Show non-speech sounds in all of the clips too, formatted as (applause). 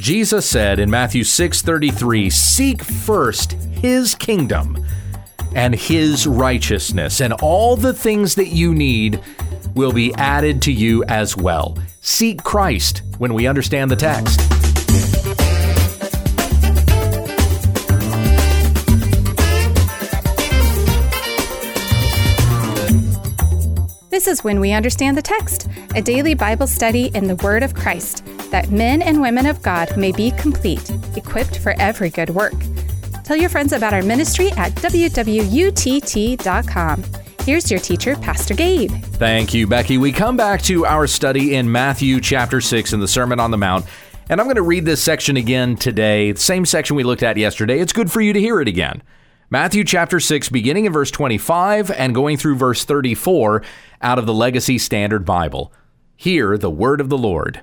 Jesus said in Matthew 6:33, "Seek first his kingdom and his righteousness, and all the things that you need will be added to you as well." Seek Christ when we understand the text. This is When We Understand the Text, a daily Bible study in the Word of Christ, that men and women of God may be complete, equipped for every good work. Tell your friends about our ministry at wwutt.com. Here's your teacher, Pastor Gabe. Thank you, Becky. We come back to our study in Matthew chapter 6 in the Sermon on the Mount. And I'm going to read this section again today, the same section we looked at yesterday. It's good for you to hear it again. Matthew chapter 6, beginning in verse 25 and going through verse 34 out of the Legacy Standard Bible. Hear the word of the Lord.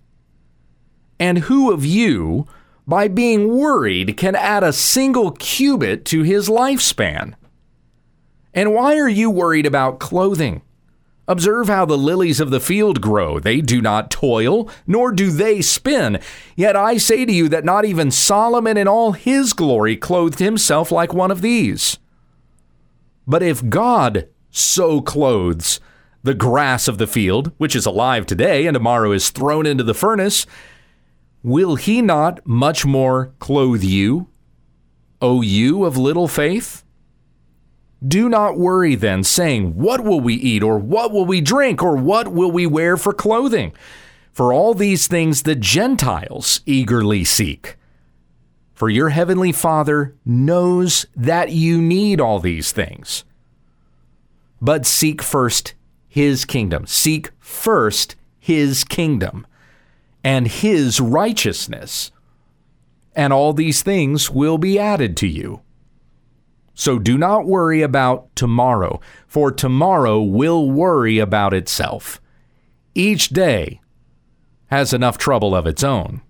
And who of you, by being worried, can add a single cubit to his lifespan? And why are you worried about clothing? Observe how the lilies of the field grow. They do not toil, nor do they spin. Yet I say to you that not even Solomon in all his glory clothed himself like one of these. But if God so clothes the grass of the field, which is alive today and tomorrow is thrown into the furnace, will he not much more clothe you, O you of little faith? Do not worry then, saying, What will we eat, or what will we drink, or what will we wear for clothing? For all these things the Gentiles eagerly seek. For your heavenly Father knows that you need all these things. But seek first his kingdom. Seek first his kingdom and his righteousness, and all these things will be added to you. So do not worry about tomorrow, for tomorrow will worry about itself. Each day has enough trouble of its own.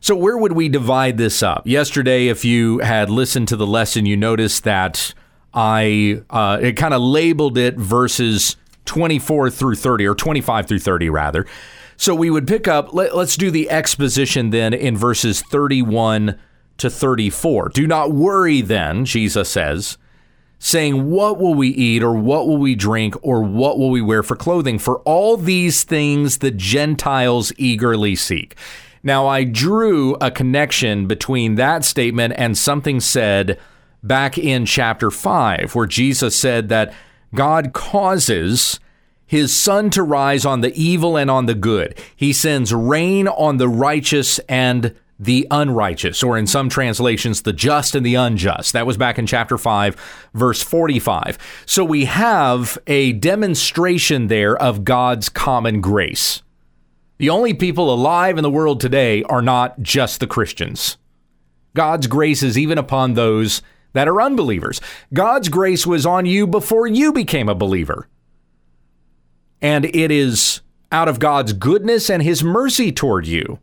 So, where would we divide this up? Yesterday, if you had listened to the lesson, you noticed that I uh, it kind of labeled it verses 24 through 30, or 25 through 30, rather. So, we would pick up, let, let's do the exposition then in verses 31 to 34. Do not worry then, Jesus says, saying, What will we eat, or what will we drink, or what will we wear for clothing? For all these things the Gentiles eagerly seek. Now, I drew a connection between that statement and something said back in chapter 5, where Jesus said that God causes his sun to rise on the evil and on the good. He sends rain on the righteous and the unrighteous, or in some translations, the just and the unjust. That was back in chapter 5, verse 45. So we have a demonstration there of God's common grace. The only people alive in the world today are not just the Christians. God's grace is even upon those that are unbelievers. God's grace was on you before you became a believer. And it is out of God's goodness and his mercy toward you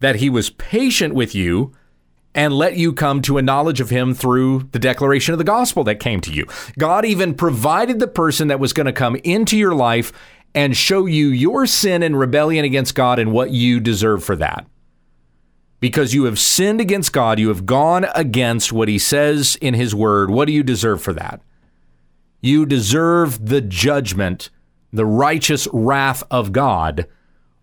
that he was patient with you and let you come to a knowledge of him through the declaration of the gospel that came to you. God even provided the person that was going to come into your life and show you your sin and rebellion against God and what you deserve for that. Because you have sinned against God, you have gone against what he says in his word. What do you deserve for that? You deserve the judgment, the righteous wrath of God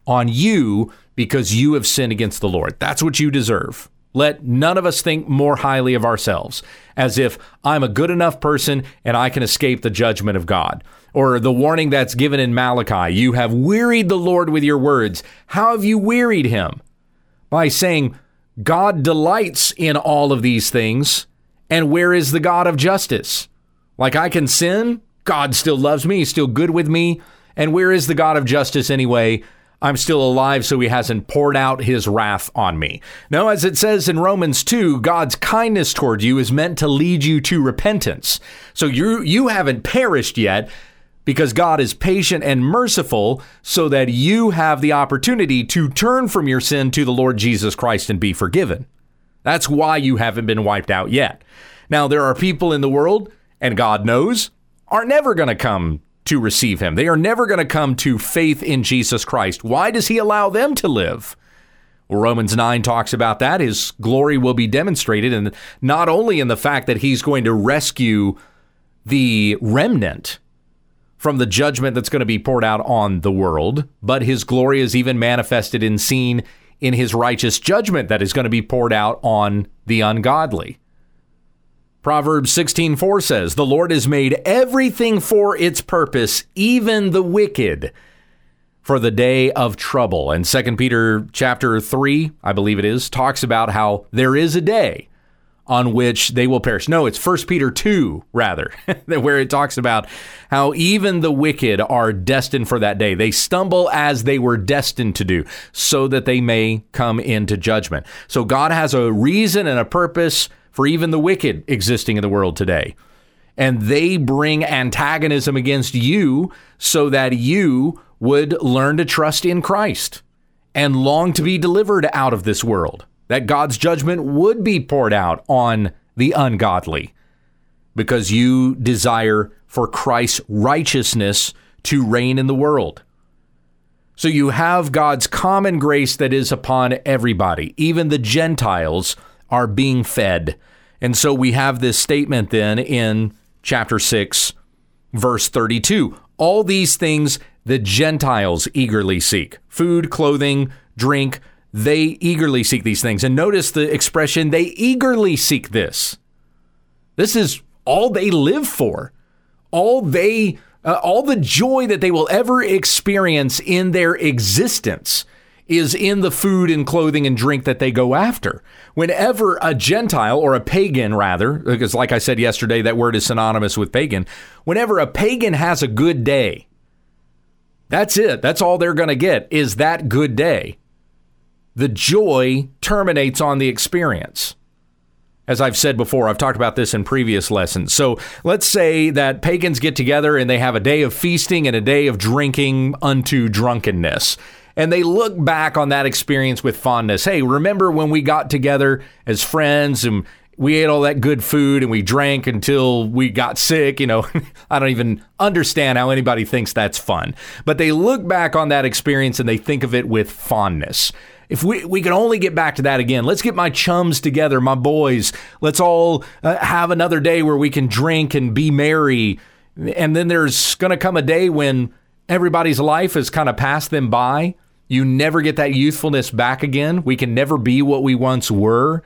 on you because you have sinned against the Lord. That's what you deserve. Let none of us think more highly of ourselves as if I'm a good enough person and I can escape the judgment of God. Or the warning that's given in Malachi you have wearied the Lord with your words. How have you wearied him? By saying, God delights in all of these things, and where is the God of justice? Like I can sin, God still loves me, He's still good with me. And where is the God of justice anyway? I'm still alive, so he hasn't poured out his wrath on me. No, as it says in Romans 2, God's kindness toward you is meant to lead you to repentance. So you you haven't perished yet because God is patient and merciful so that you have the opportunity to turn from your sin to the Lord Jesus Christ and be forgiven. That's why you haven't been wiped out yet. Now, there are people in the world, and God knows, are never going to come to receive him. They are never going to come to faith in Jesus Christ. Why does he allow them to live? Romans 9 talks about that. His glory will be demonstrated, and not only in the fact that he's going to rescue the remnant from the judgment that's going to be poured out on the world, but his glory is even manifested and seen in his righteous judgment that is going to be poured out on the ungodly. Proverbs 16:4 says, "The Lord has made everything for its purpose, even the wicked, for the day of trouble." And 2 Peter chapter 3, I believe it is, talks about how there is a day on which they will perish. No, it's 1 Peter 2 rather, (laughs) where it talks about how even the wicked are destined for that day. They stumble as they were destined to do, so that they may come into judgment. So God has a reason and a purpose for even the wicked existing in the world today. And they bring antagonism against you so that you would learn to trust in Christ and long to be delivered out of this world. That God's judgment would be poured out on the ungodly because you desire for Christ's righteousness to reign in the world. So you have God's common grace that is upon everybody, even the Gentiles are being fed. And so we have this statement then in chapter 6, verse 32. All these things the Gentiles eagerly seek food, clothing, drink. They eagerly seek these things. And notice the expression, they eagerly seek this. This is all they live for, all they. Uh, all the joy that they will ever experience in their existence is in the food and clothing and drink that they go after. Whenever a Gentile, or a pagan rather, because like I said yesterday, that word is synonymous with pagan, whenever a pagan has a good day, that's it. That's all they're going to get is that good day. The joy terminates on the experience. As I've said before, I've talked about this in previous lessons. So let's say that pagans get together and they have a day of feasting and a day of drinking unto drunkenness and they look back on that experience with fondness. Hey, remember when we got together as friends and we ate all that good food and we drank until we got sick. You know, (laughs) I don't even understand how anybody thinks that's fun. But they look back on that experience and they think of it with fondness. If we, we can only get back to that again, let's get my chums together, my boys. Let's all uh, have another day where we can drink and be merry. And then there's going to come a day when everybody's life has kind of passed them by. You never get that youthfulness back again. We can never be what we once were.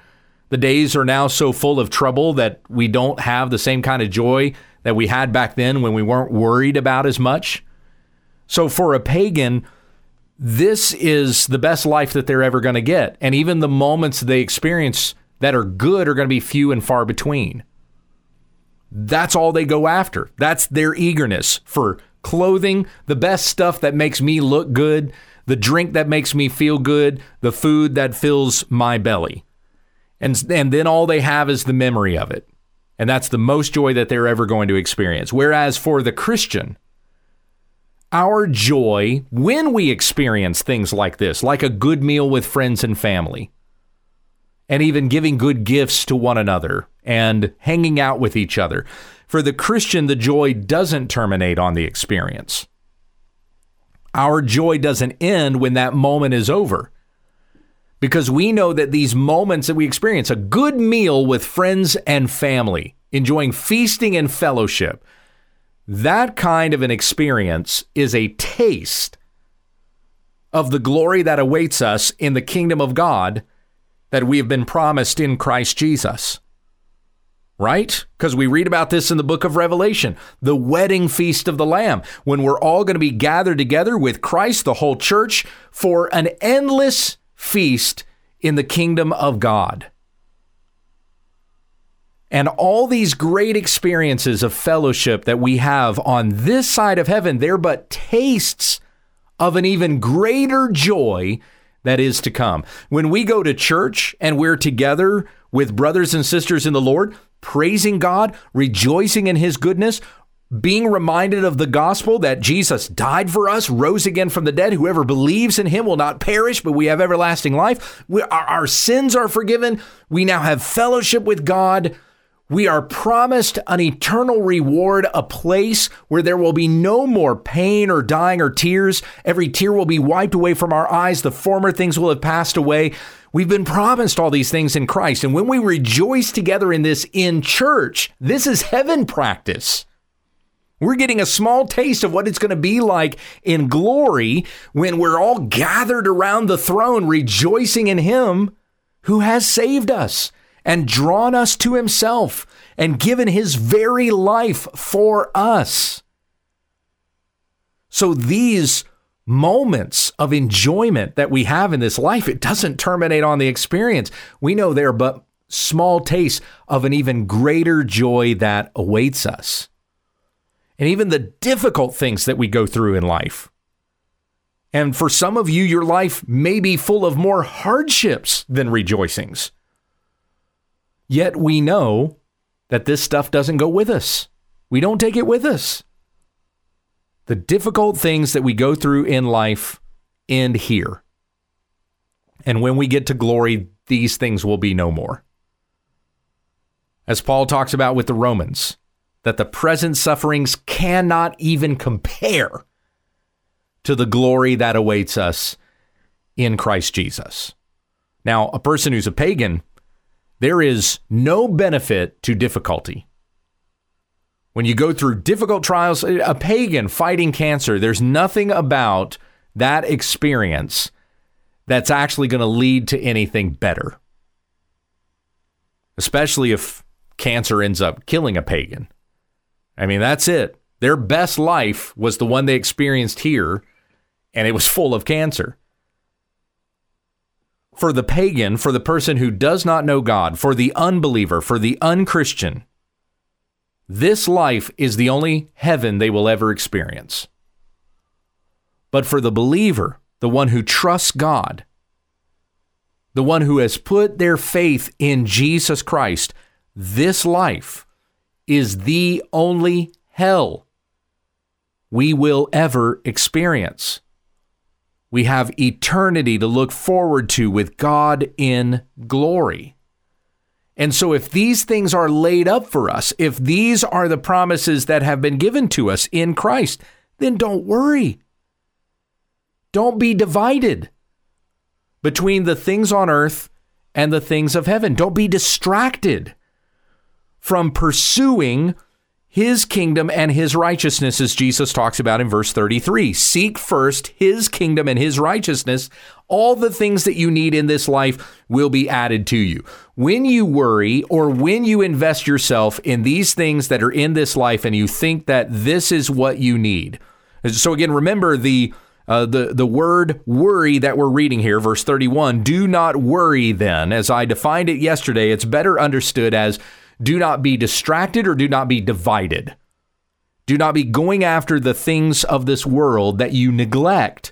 The days are now so full of trouble that we don't have the same kind of joy that we had back then when we weren't worried about as much. So for a pagan, this is the best life that they're ever going to get. And even the moments they experience that are good are going to be few and far between. That's all they go after. That's their eagerness for clothing, the best stuff that makes me look good, the drink that makes me feel good, the food that fills my belly. And, and then all they have is the memory of it. And that's the most joy that they're ever going to experience. Whereas for the Christian, our joy when we experience things like this, like a good meal with friends and family, and even giving good gifts to one another and hanging out with each other, for the Christian, the joy doesn't terminate on the experience. Our joy doesn't end when that moment is over. Because we know that these moments that we experience, a good meal with friends and family, enjoying feasting and fellowship, that kind of an experience is a taste of the glory that awaits us in the kingdom of God that we have been promised in Christ Jesus right? Because we read about this in the book of Revelation, the wedding feast of the Lamb, when we're all going to be gathered together with Christ, the whole church, for an endless feast in the kingdom of God. And all these great experiences of fellowship that we have on this side of heaven, they're but tastes of an even greater joy that is to come. When we go to church and we're together with brothers and sisters in the Lord, praising God, rejoicing in His goodness, being reminded of the gospel that Jesus died for us, rose again from the dead. Whoever believes in him will not perish, but we have everlasting life. We, our, our sins are forgiven. We now have fellowship with God. We are promised an eternal reward, a place where there will be no more pain or dying or tears. Every tear will be wiped away from our eyes. The former things will have passed away. We've been promised all these things in Christ. And when we rejoice together in this in church, this is heaven practice. We're getting a small taste of what it's going to be like in glory when we're all gathered around the throne, rejoicing in Him who has saved us and drawn us to Himself and given His very life for us. So these moments of enjoyment that we have in this life, it doesn't terminate on the experience. We know they're but small tastes of an even greater joy that awaits us and even the difficult things that we go through in life. And for some of you, your life may be full of more hardships than rejoicings. Yet we know that this stuff doesn't go with us. We don't take it with us. The difficult things that we go through in life end here. And when we get to glory, these things will be no more. As Paul talks about with the Romans, that the present sufferings cannot even compare to the glory that awaits us in Christ Jesus. Now, a person who's a pagan, there is no benefit to difficulty. When you go through difficult trials, a pagan fighting cancer, there's nothing about that experience that's actually going to lead to anything better. Especially if cancer ends up killing a pagan. I mean, that's it. Their best life was the one they experienced here, and it was (laughs) full of cancer. For the pagan, for the person who does not know God, for the unbeliever, for the unchristian, this life is the only heaven they will ever experience. But for the believer, the one who trusts God, the one who has put their faith in Jesus Christ, this life is the only hell we will ever experience. We have eternity to look forward to with God in glory. And so, if these things are laid up for us, if these are the promises that have been given to us in Christ, then don't worry. Don't be divided between the things on earth and the things of heaven. Don't be distracted from pursuing his kingdom and his righteousness, as Jesus talks about in verse 33. Seek first his kingdom and his righteousness. All the things that you need in this life will be added to you. When you worry or when you invest yourself in these things that are in this life and you think that this is what you need. So, again, remember the uh, the, the word worry that we're reading here, verse 31, do not worry then. As I defined it yesterday, it's better understood as do not be distracted or do not be divided. Do not be going after the things of this world that you neglect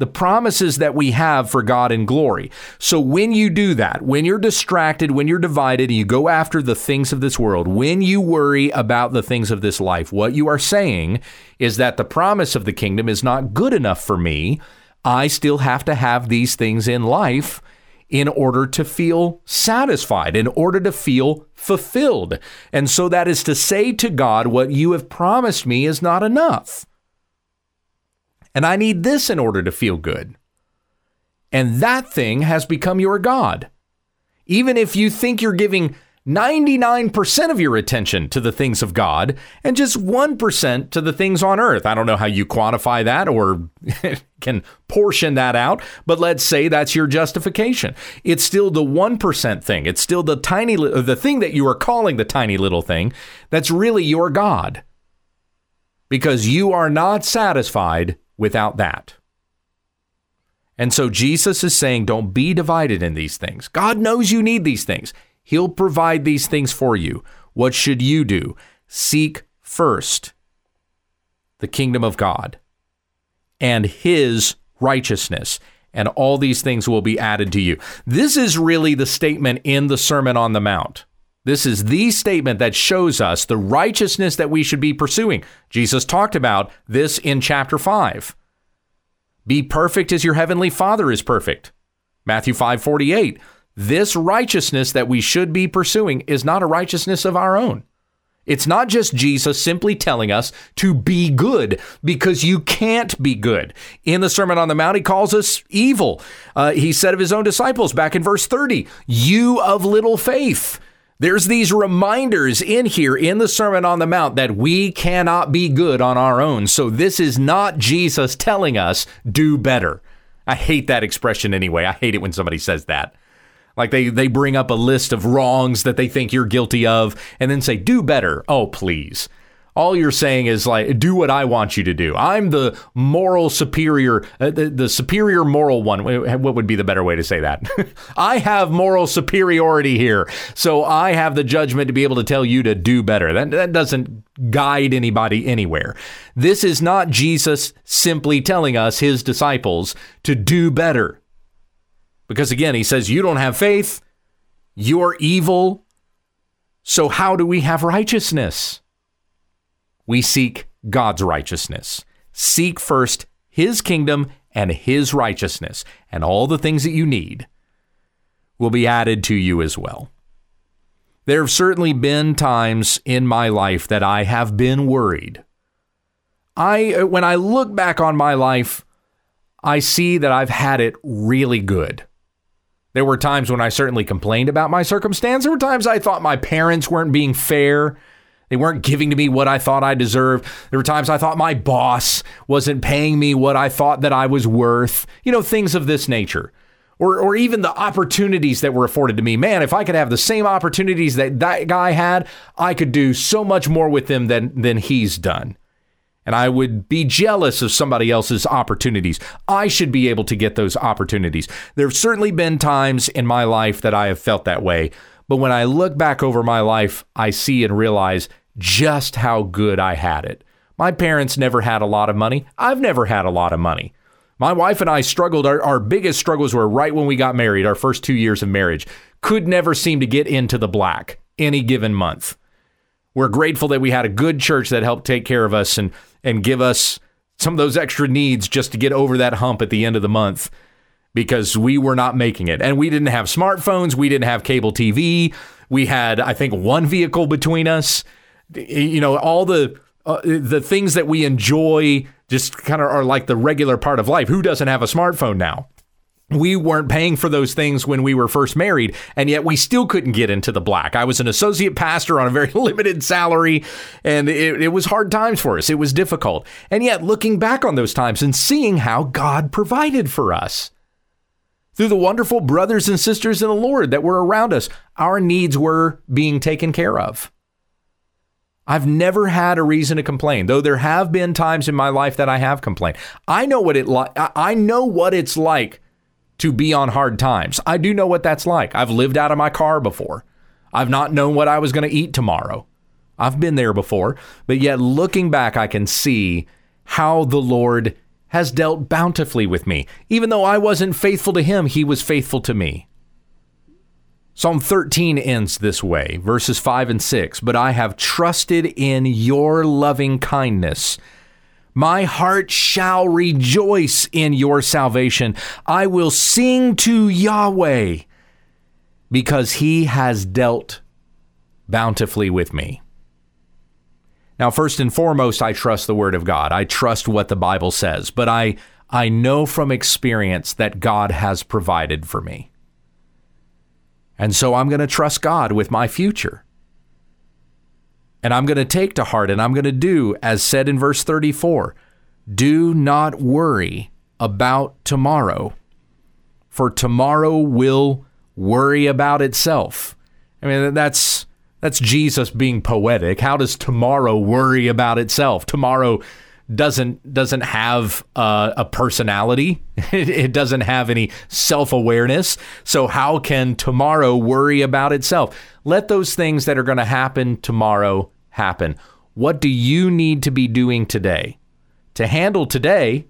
the promises that we have for God in glory. So when you do that, when you're distracted, when you're divided, and you go after the things of this world, when you worry about the things of this life, what you are saying is that the promise of the kingdom is not good enough for me. I still have to have these things in life in order to feel satisfied, in order to feel fulfilled. And so that is to say to God, what you have promised me is not enough. And I need this in order to feel good. And that thing has become your God. Even if you think you're giving 99% of your attention to the things of God and just 1% to the things on earth. I don't know how you quantify that or (laughs) can portion that out, but let's say that's your justification. It's still the 1% thing. It's still the tiny the thing that you are calling the tiny little thing that's really your God. Because you are not satisfied without that. And so Jesus is saying don't be divided in these things. God knows you need these things. He'll provide these things for you. What should you do? Seek first the kingdom of God and his righteousness. And all these things will be added to you. This is really the statement in the Sermon on the Mount. This is the statement that shows us the righteousness that we should be pursuing. Jesus talked about this in chapter 5. Be perfect as your heavenly Father is perfect. Matthew 5:48. This righteousness that we should be pursuing is not a righteousness of our own. It's not just Jesus simply telling us to be good because you can't be good. In the Sermon on the Mount, he calls us evil. Uh, he said of his own disciples back in verse 30, You of little faith. There's these reminders in here in the Sermon on the Mount that we cannot be good on our own. So this is not Jesus telling us do better. I hate that expression anyway. I hate it when somebody says that. Like they they bring up a list of wrongs that they think you're guilty of and then say do better. Oh, please. All you're saying is like do what I want you to do. I'm the moral superior uh, the, the superior moral one. What would be the better way to say that? (laughs) I have moral superiority here. So I have the judgment to be able to tell you to do better. That that doesn't guide anybody anywhere. This is not Jesus simply telling us his disciples to do better. Because again, he says, You don't have faith, you're evil. So, how do we have righteousness? We seek God's righteousness. Seek first his kingdom and his righteousness, and all the things that you need will be added to you as well. There have certainly been times in my life that I have been worried. I when I look back on my life, I see that I've had it really good. There were times when I certainly complained about my circumstance. There were times I thought my parents weren't being fair. They weren't giving to me what I thought I deserved. There were times I thought my boss wasn't paying me what I thought that I was worth. You know, things of this nature. Or, or even the opportunities that were afforded to me. Man, if I could have the same opportunities that that guy had, I could do so much more with them than, than he's done and I would be jealous of somebody else's opportunities. I should be able to get those opportunities. There have certainly been times in my life that I have felt that way, but when I look back over my life, I see and realize just how good I had it. My parents never had a lot of money. I've never had a lot of money. My wife and I struggled. Our, our biggest struggles were right when we got married, our first two years of marriage. Could never seem to get into the black any given month. We're grateful that we had a good church that helped take care of us and and give us some of those extra needs just to get over that hump at the end of the month because we were not making it. And we didn't have smartphones, we didn't have cable TV. We had I think one vehicle between us. You know, all the uh, the things that we enjoy just kind of are like the regular part of life. Who doesn't have a smartphone now? We weren't paying for those things when we were first married, and yet we still couldn't get into the black. I was an associate pastor on a very (laughs) limited salary, and it, it, was hard times for us. It was difficult. And yet, looking back on those times and seeing how God provided for us through the wonderful brothers and sisters in the Lord that were around us, our needs were being taken care of. I've never had a reason to complain, though there have been times in my life that I have complained. I know what it. I know what it's like to be on hard times. I do know what that's like. I've lived out of my car before. I've not known what I was going to eat tomorrow. I've been there before, but yet looking back, I can see how the Lord has dealt bountifully with me. Even though I wasn't faithful to him, he was faithful to me. Psalm 13 ends this way, verses 5 and 6. But I have trusted in your loving kindness my heart shall rejoice in your salvation. I will sing to Yahweh because he has dealt bountifully with me. Now, first and foremost, I trust the Word of God. I trust what the Bible says, but I, I know from experience that God has provided for me. And so I'm going to trust God with my future. And I'm going to take to heart and I'm going to do, as said in verse 34 do not worry about tomorrow, for tomorrow will worry about itself. I mean, that's. That's Jesus being poetic. How does tomorrow worry about itself? Tomorrow doesn't doesn't have uh, a personality. (laughs) it doesn't have any self awareness. So how can tomorrow worry about itself? Let those things that are going to happen tomorrow happen. What do you need to be doing today to handle today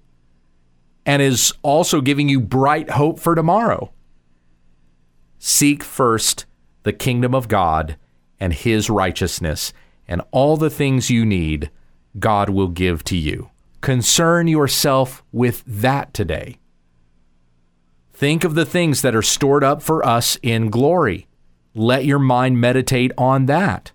and is also giving you bright hope for tomorrow. Seek first the kingdom of God and his righteousness, and all the things you need, God will give to you. Concern yourself with that today. Think of the things that are stored up for us in glory. Let your mind meditate on that.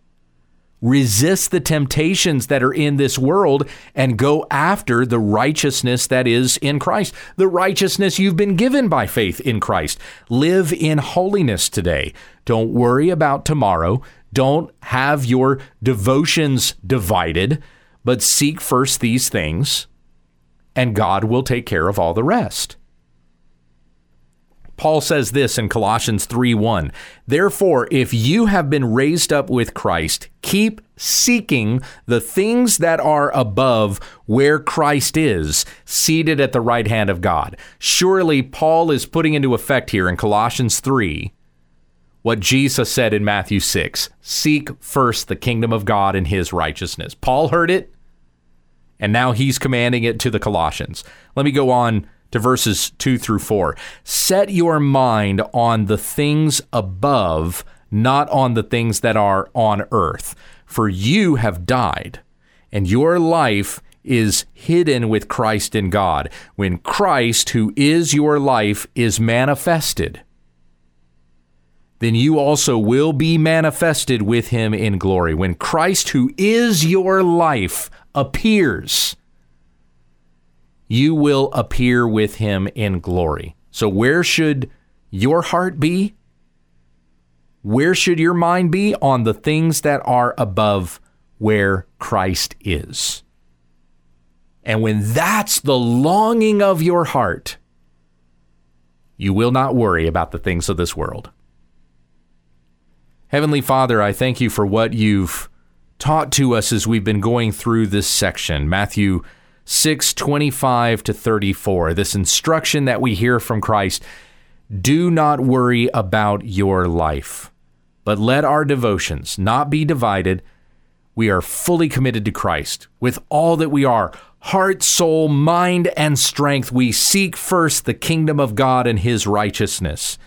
Resist the temptations that are in this world and go after the righteousness that is in Christ, the righteousness you've been given by faith in Christ. Live in holiness today. Don't worry about tomorrow. Don't have your devotions divided, but seek first these things, and God will take care of all the rest. Paul says this in Colossians 3:1. Therefore, if you have been raised up with Christ, keep seeking the things that are above where Christ is, seated at the right hand of God. Surely Paul is putting into effect here in Colossians 3 what Jesus said in Matthew 6 Seek first the kingdom of God and his righteousness. Paul heard it, and now he's commanding it to the Colossians. Let me go on to verses 2 through 4. Set your mind on the things above, not on the things that are on earth. For you have died, and your life is hidden with Christ in God. When Christ, who is your life, is manifested, then you also will be manifested with him in glory. When Christ, who is your life, appears, you will appear with him in glory. So, where should your heart be? Where should your mind be? On the things that are above where Christ is. And when that's the longing of your heart, you will not worry about the things of this world. Heavenly Father, I thank you for what you've taught to us as we've been going through this section. Matthew 6:25 to 34. This instruction that we hear from Christ, do not worry about your life, but let our devotions not be divided. We are fully committed to Christ with all that we are, heart, soul, mind, and strength. We seek first the kingdom of God and his righteousness.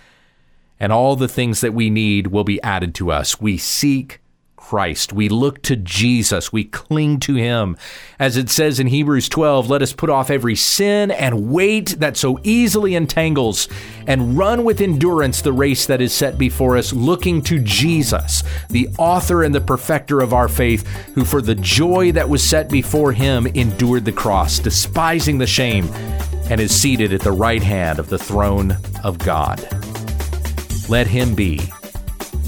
And all the things that we need will be added to us. We seek Christ. We look to Jesus. We cling to him. As it says in Hebrews 12, let us put off every sin and weight that so easily entangles and run with endurance the race that is set before us, looking to Jesus, the author and the perfecter of our faith, who for the joy that was set before him endured the cross, despising the shame, and is seated at the right hand of the throne of God. Let him be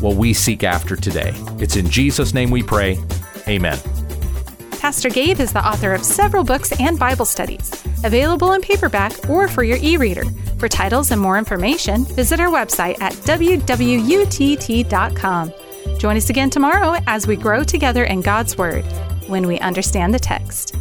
what we seek after today. It's in Jesus' name we pray. Amen. Pastor Gabe is the author of several books and Bible studies, available in paperback or for your e reader. For titles and more information, visit our website at wwutt.com. Join us again tomorrow as we grow together in God's Word when we understand the text.